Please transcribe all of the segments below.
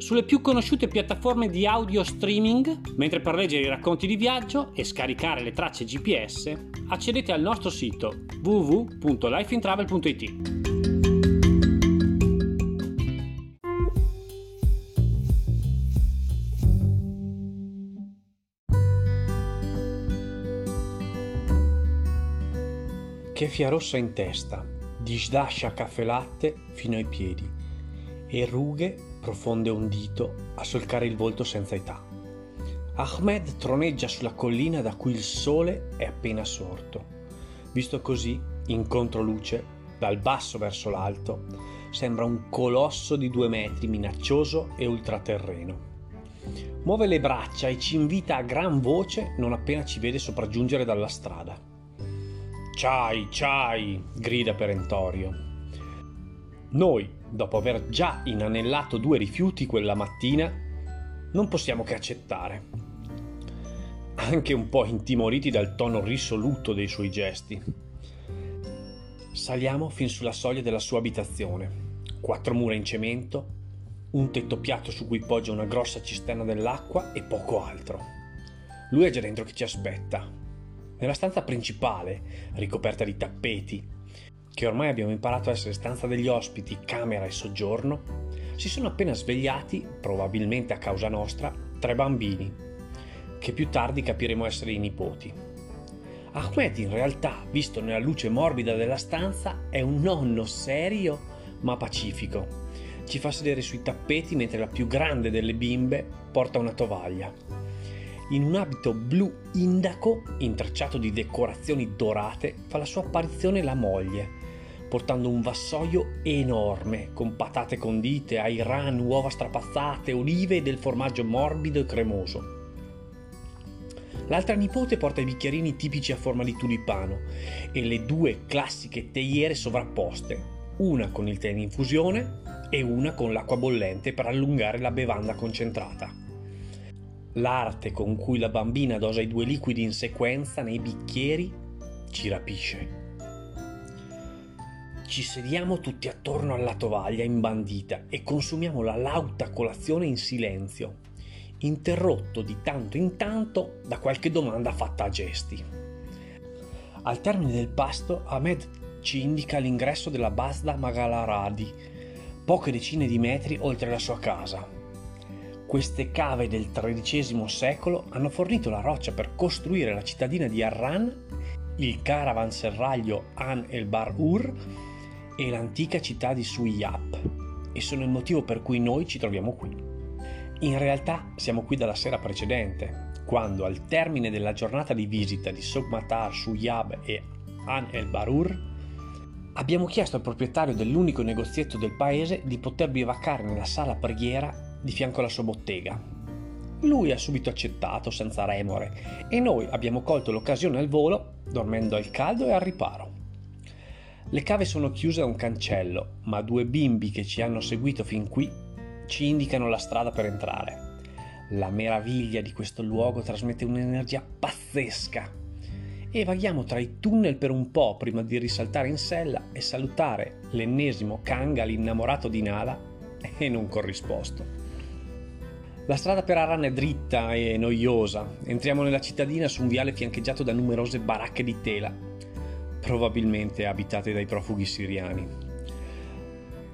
sulle più conosciute piattaforme di audio streaming, mentre per leggere i racconti di viaggio e scaricare le tracce GPS accedete al nostro sito www.lifeintravel.it. Che rossa in testa, disdascia caffè latte fino ai piedi e rughe profonde un dito a solcare il volto senza età. Ahmed troneggia sulla collina da cui il sole è appena sorto. Visto così, in controluce, dal basso verso l'alto, sembra un colosso di due metri minaccioso e ultraterreno. Muove le braccia e ci invita a gran voce non appena ci vede sopraggiungere dalla strada. Ciai, ciai! grida perentorio. Noi, dopo aver già inanellato due rifiuti quella mattina, non possiamo che accettare. Anche un po' intimoriti dal tono risoluto dei suoi gesti. Saliamo fin sulla soglia della sua abitazione. Quattro mura in cemento, un tetto piatto su cui poggia una grossa cisterna dell'acqua e poco altro. Lui è già dentro che ci aspetta. Nella stanza principale, ricoperta di tappeti, che ormai abbiamo imparato a essere stanza degli ospiti, camera e soggiorno, si sono appena svegliati, probabilmente a causa nostra, tre bambini, che più tardi capiremo essere i nipoti. Ahmed in realtà, visto nella luce morbida della stanza, è un nonno serio ma pacifico. Ci fa sedere sui tappeti mentre la più grande delle bimbe porta una tovaglia. In un abito blu indaco, intrecciato di decorazioni dorate, fa la sua apparizione la moglie, portando un vassoio enorme con patate condite, airan, uova strapazzate, olive e del formaggio morbido e cremoso. L'altra nipote porta i bicchierini tipici a forma di tulipano e le due classiche teiere sovrapposte, una con il tè in infusione e una con l'acqua bollente per allungare la bevanda concentrata. L'arte con cui la bambina dosa i due liquidi in sequenza nei bicchieri ci rapisce. Ci sediamo tutti attorno alla tovaglia imbandita e consumiamo la lauta colazione in silenzio, interrotto di tanto in tanto da qualche domanda fatta a gesti. Al termine del pasto, Ahmed ci indica l'ingresso della Basda Magalaradi, poche decine di metri oltre la sua casa. Queste cave del XIII secolo hanno fornito la roccia per costruire la cittadina di Arran, il caravanserraglio An el Bar Ur e l'antica città di Suyap e sono il motivo per cui noi ci troviamo qui. In realtà siamo qui dalla sera precedente, quando al termine della giornata di visita di Sogmatar, Suyab e An el Barur, abbiamo chiesto al proprietario dell'unico negozietto del paese di poter bivaccare nella sala preghiera di fianco alla sua bottega. Lui ha subito accettato senza remore e noi abbiamo colto l'occasione al volo, dormendo al caldo e al riparo. Le cave sono chiuse a un cancello, ma due bimbi che ci hanno seguito fin qui ci indicano la strada per entrare. La meraviglia di questo luogo trasmette un'energia pazzesca e vaghiamo tra i tunnel per un po' prima di risaltare in sella e salutare l'ennesimo Kanga l'innamorato di Nala e non corrisposto. La strada per Aran è dritta e noiosa. Entriamo nella cittadina su un viale fiancheggiato da numerose baracche di tela probabilmente abitate dai profughi siriani.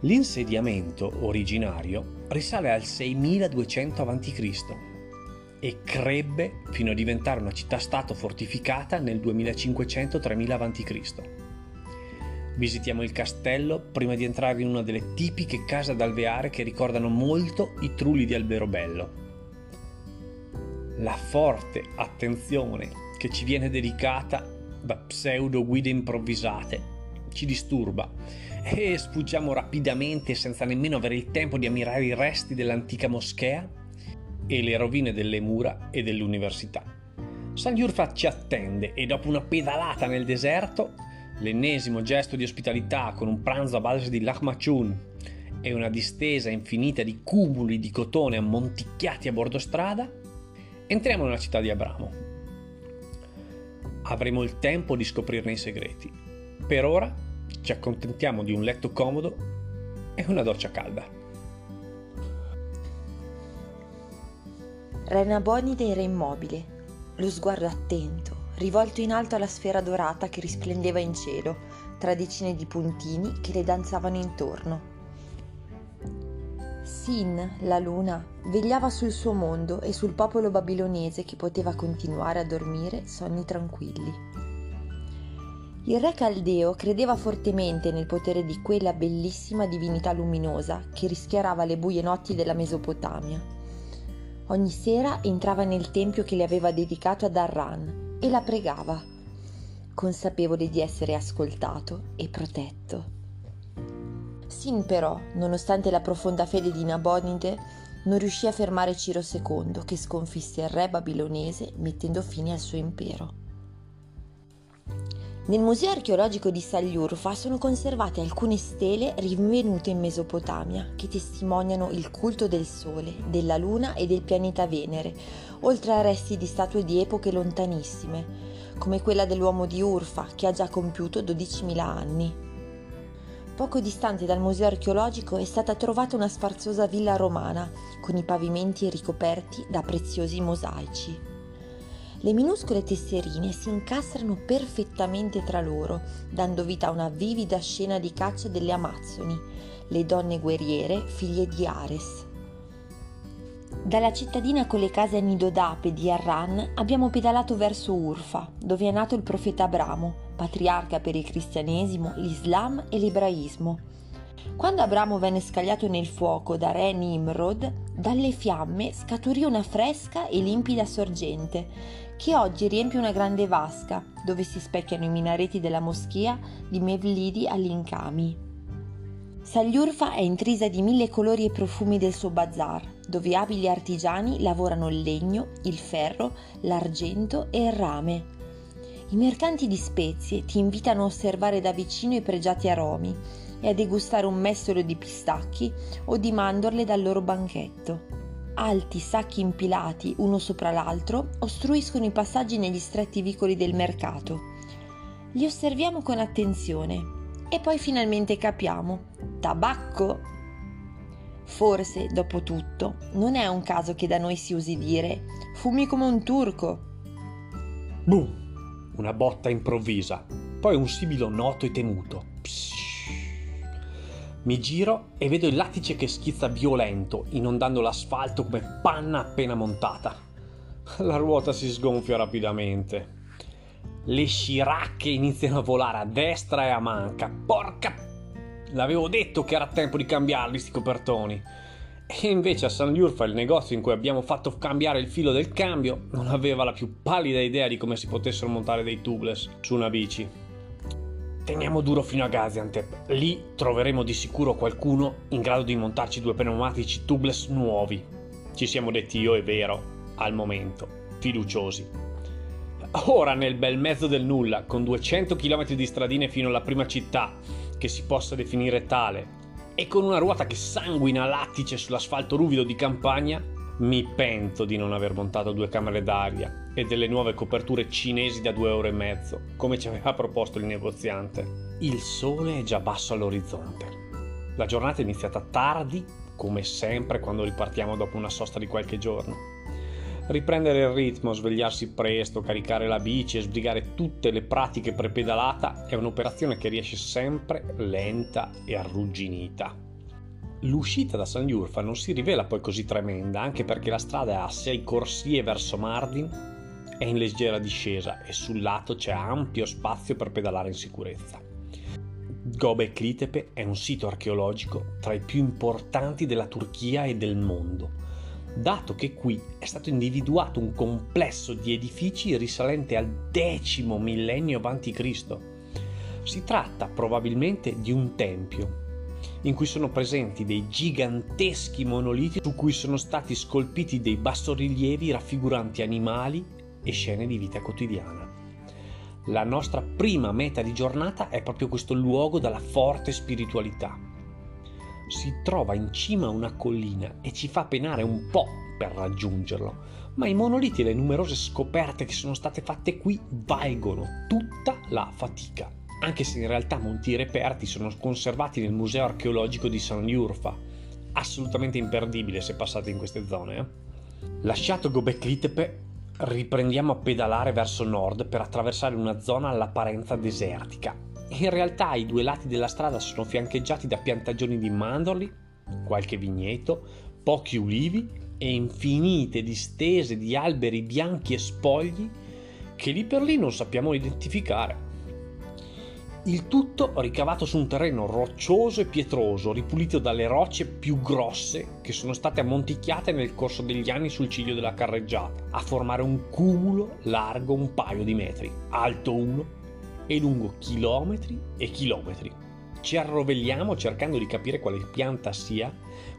L'insediamento originario risale al 6200 a.C. e crebbe fino a diventare una città-stato fortificata nel 2500-3000 a.C. Visitiamo il castello prima di entrare in una delle tipiche case d'alveare che ricordano molto i trulli di Alberobello. La forte attenzione che ci viene dedicata da pseudo guide improvvisate ci disturba e sfuggiamo rapidamente senza nemmeno avere il tempo di ammirare i resti dell'antica moschea e le rovine delle mura e dell'università. San Yurfa ci attende e dopo una pedalata nel deserto, l'ennesimo gesto di ospitalità con un pranzo a base di lahmacun e una distesa infinita di cumuli di cotone ammonticchiati a bordo strada, entriamo nella città di Abramo. Avremo il tempo di scoprirne i segreti. Per ora ci accontentiamo di un letto comodo e una doccia calda. Rena Bonide era immobile, lo sguardo attento, rivolto in alto alla sfera dorata che risplendeva in cielo, tra decine di puntini che le danzavano intorno. Sin, la luna, vegliava sul suo mondo e sul popolo babilonese che poteva continuare a dormire sonni tranquilli. Il re Caldeo credeva fortemente nel potere di quella bellissima divinità luminosa che rischiarava le buie notti della Mesopotamia. Ogni sera entrava nel tempio che le aveva dedicato ad Arran e la pregava, consapevole di essere ascoltato e protetto. Sin però, nonostante la profonda fede di Nabonide, non riuscì a fermare Ciro II, che sconfisse il re babilonese mettendo fine al suo impero. Nel Museo archeologico di Sagliurfa sono conservate alcune stele rinvenute in Mesopotamia che testimoniano il culto del Sole, della Luna e del pianeta Venere, oltre a resti di statue di epoche lontanissime, come quella dell'uomo di Urfa che ha già compiuto 12.000 anni. Poco distante dal museo archeologico è stata trovata una sfarzosa villa romana con i pavimenti ricoperti da preziosi mosaici. Le minuscole tesserine si incastrano perfettamente tra loro, dando vita a una vivida scena di caccia delle Amazzoni, le donne guerriere figlie di Ares. Dalla cittadina con le case a nido d'ape di Arran abbiamo pedalato verso Urfa, dove è nato il profeta Abramo, patriarca per il cristianesimo, l'Islam e l'ebraismo. Quando Abramo venne scagliato nel fuoco da re Nimrod, dalle fiamme scaturì una fresca e limpida sorgente che oggi riempie una grande vasca dove si specchiano i minareti della moschea di Mevlidi all'Incami. Sagliurfa è intrisa di mille colori e profumi del suo bazar, dove abili artigiani lavorano il legno, il ferro, l'argento e il rame. I mercanti di spezie ti invitano a osservare da vicino i pregiati aromi e a degustare un mestolo di pistacchi o di mandorle dal loro banchetto. Alti sacchi impilati uno sopra l'altro ostruiscono i passaggi negli stretti vicoli del mercato. Li osserviamo con attenzione e poi finalmente capiamo. Tabacco! Forse, dopo tutto, non è un caso che da noi si usi dire fumi come un turco. Boom! Una botta improvvisa, poi un sibilo noto e temuto. Mi giro e vedo il lattice che schizza violento, inondando l'asfalto come panna appena montata. La ruota si sgonfia rapidamente. Le sciracche iniziano a volare a destra e a manca. Porca... L'avevo detto che era tempo di cambiarli sti copertoni. E invece a San Liurfa, il negozio in cui abbiamo fatto cambiare il filo del cambio, non aveva la più pallida idea di come si potessero montare dei tubeless su una bici. Teniamo duro fino a Gaziantep, lì troveremo di sicuro qualcuno in grado di montarci due pneumatici tubeless nuovi. Ci siamo detti io e Vero, al momento, fiduciosi. Ora nel bel mezzo del nulla, con 200 km di stradine fino alla prima città, che si possa definire tale, e con una ruota che sanguina lattice sull'asfalto ruvido di campagna, mi pento di non aver montato due camere d'aria e delle nuove coperture cinesi da due ore e mezzo, come ci aveva proposto il negoziante. Il sole è già basso all'orizzonte. La giornata è iniziata tardi, come sempre quando ripartiamo dopo una sosta di qualche giorno. Riprendere il ritmo, svegliarsi presto, caricare la bici e sbrigare tutte le pratiche prepedalata è un'operazione che riesce sempre lenta e arrugginita. L'uscita da San Liurfa non si rivela poi così tremenda, anche perché la strada ha sei corsie verso Mardin, è in leggera discesa e sul lato c'è ampio spazio per pedalare in sicurezza. Göbekli Tepe è un sito archeologico tra i più importanti della Turchia e del mondo, dato che qui è stato individuato un complesso di edifici risalente al X millennio a.C. Si tratta probabilmente di un tempio in cui sono presenti dei giganteschi monoliti su cui sono stati scolpiti dei bassorilievi raffiguranti animali e scene di vita quotidiana. La nostra prima meta di giornata è proprio questo luogo dalla forte spiritualità. Si trova in cima a una collina e ci fa penare un po' per raggiungerlo, ma i monoliti e le numerose scoperte che sono state fatte qui valgono tutta la fatica anche se in realtà molti reperti sono conservati nel Museo archeologico di San Liurfa, assolutamente imperdibile se passate in queste zone. Eh? Lasciato Gobekli Tepe, riprendiamo a pedalare verso nord per attraversare una zona all'apparenza desertica. In realtà i due lati della strada sono fiancheggiati da piantagioni di mandorli, qualche vigneto, pochi ulivi e infinite distese di alberi bianchi e spogli che lì per lì non sappiamo identificare. Il tutto ricavato su un terreno roccioso e pietroso, ripulito dalle rocce più grosse che sono state ammonticchiate nel corso degli anni sul ciglio della carreggiata, a formare un cumulo largo un paio di metri, alto uno e lungo chilometri e chilometri. Ci arrovelliamo cercando di capire quale pianta sia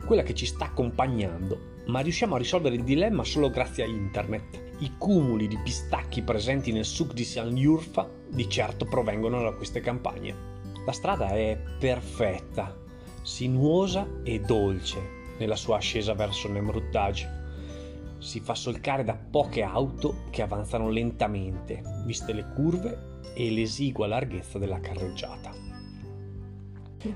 quella che ci sta accompagnando ma riusciamo a risolvere il dilemma solo grazie a internet. I cumuli di pistacchi presenti nel suc di San Yurfa di certo provengono da queste campagne. La strada è perfetta, sinuosa e dolce nella sua ascesa verso Nemruttaj. Si fa solcare da poche auto che avanzano lentamente, viste le curve e l'esigua larghezza della carreggiata.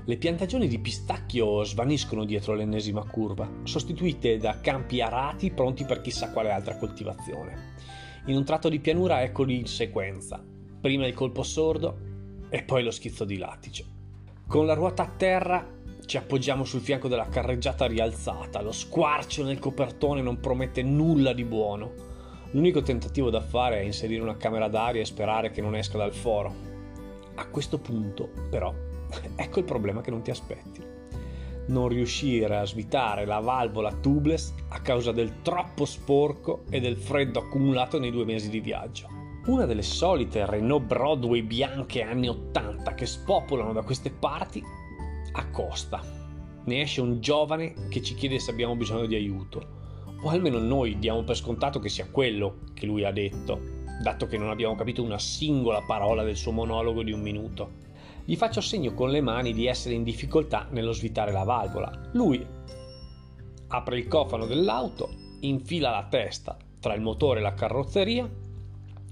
Le piantagioni di pistacchio svaniscono dietro l'ennesima curva, sostituite da campi arati pronti per chissà quale altra coltivazione. In un tratto di pianura eccoli in sequenza, prima il colpo sordo e poi lo schizzo di lattice. Con la ruota a terra ci appoggiamo sul fianco della carreggiata rialzata, lo squarcio nel copertone non promette nulla di buono. L'unico tentativo da fare è inserire una camera d'aria e sperare che non esca dal foro. A questo punto, però, ecco il problema che non ti aspetti. Non riuscire a svitare la valvola tubeless a causa del troppo sporco e del freddo accumulato nei due mesi di viaggio. Una delle solite Renault Broadway bianche anni 80 che spopolano da queste parti accosta. Ne esce un giovane che ci chiede se abbiamo bisogno di aiuto. O almeno noi diamo per scontato che sia quello che lui ha detto, dato che non abbiamo capito una singola parola del suo monologo di un minuto. Gli faccio segno con le mani di essere in difficoltà nello svitare la valvola. Lui apre il cofano dell'auto, infila la testa tra il motore e la carrozzeria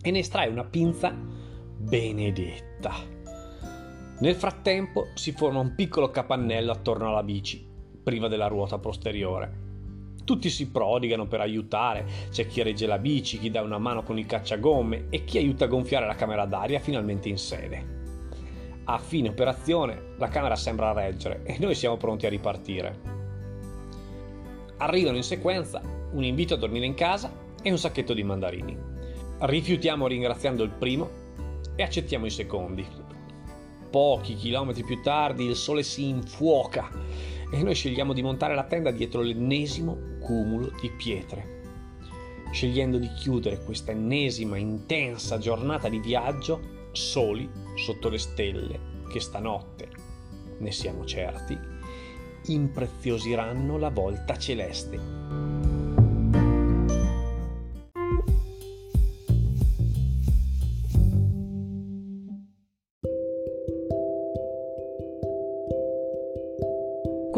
e ne estrae una pinza benedetta. Nel frattempo si forma un piccolo capannello attorno alla bici, priva della ruota posteriore. Tutti si prodigano per aiutare, c'è chi regge la bici, chi dà una mano con il cacciagomme e chi aiuta a gonfiare la camera d'aria finalmente in sede. A fine operazione la camera sembra reggere e noi siamo pronti a ripartire. Arrivano in sequenza un invito a dormire in casa e un sacchetto di mandarini. Rifiutiamo ringraziando il primo e accettiamo i secondi. Pochi chilometri più tardi il sole si infuoca e noi scegliamo di montare la tenda dietro l'ennesimo cumulo di pietre. Scegliendo di chiudere questa ennesima intensa giornata di viaggio soli sotto le stelle che stanotte, ne siamo certi, impreziosiranno la volta celeste.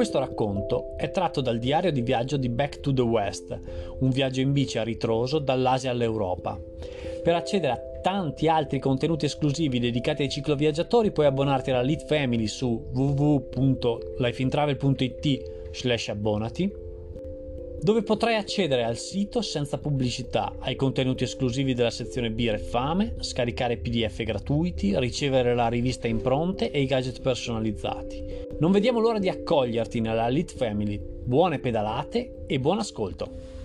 Questo racconto è tratto dal diario di viaggio di Back to the West, un viaggio in bici a ritroso dall'Asia all'Europa. Per accedere a tanti altri contenuti esclusivi dedicati ai cicloviaggiatori puoi abbonarti alla Lead Family su www.lifeintravel.it slash abbonati dove potrai accedere al sito senza pubblicità, ai contenuti esclusivi della sezione Birra e Fame, scaricare PDF gratuiti, ricevere la rivista impronte e i gadget personalizzati. Non vediamo l'ora di accoglierti nella Lit Family. Buone pedalate e buon ascolto!